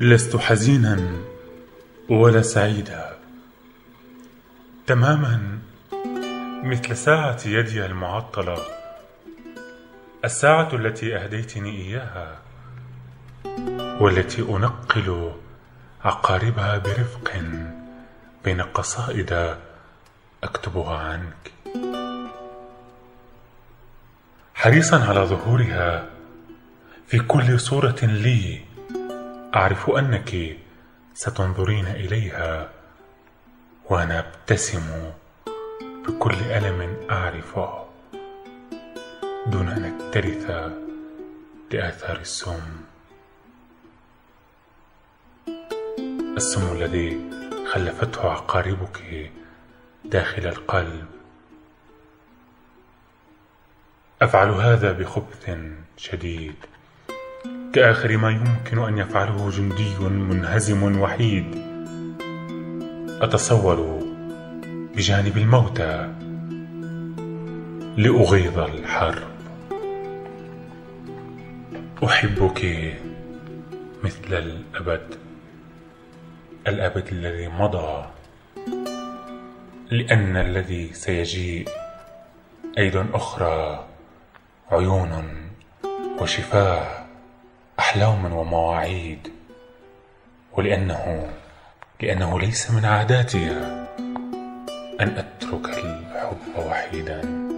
لست حزينا ولا سعيدا. تماما مثل ساعة يدي المعطلة الساعة التي أهديتني إياها والتي أنقل عقاربها برفق بين قصائد أكتبها عنك. حريصا على ظهورها في كل صورة لي أعرف أنك ستنظرين إليها وأنا أبتسم بكل ألم أعرفه دون أن أكترث لآثار السم. السم الذي خلفته عقاربك داخل القلب. أفعل هذا بخبث شديد. كآخر ما يمكن أن يفعله جندي منهزم وحيد. أتصور بجانب الموتى لأغيظ الحرب. أحبك مثل الأبد. الأبد الذي مضى. لأن الذي سيجيء أيد أخرى عيون وشفاه. أحلام ومواعيد ولأنه لأنه ليس من عاداتي أن أترك الحب وحيدا.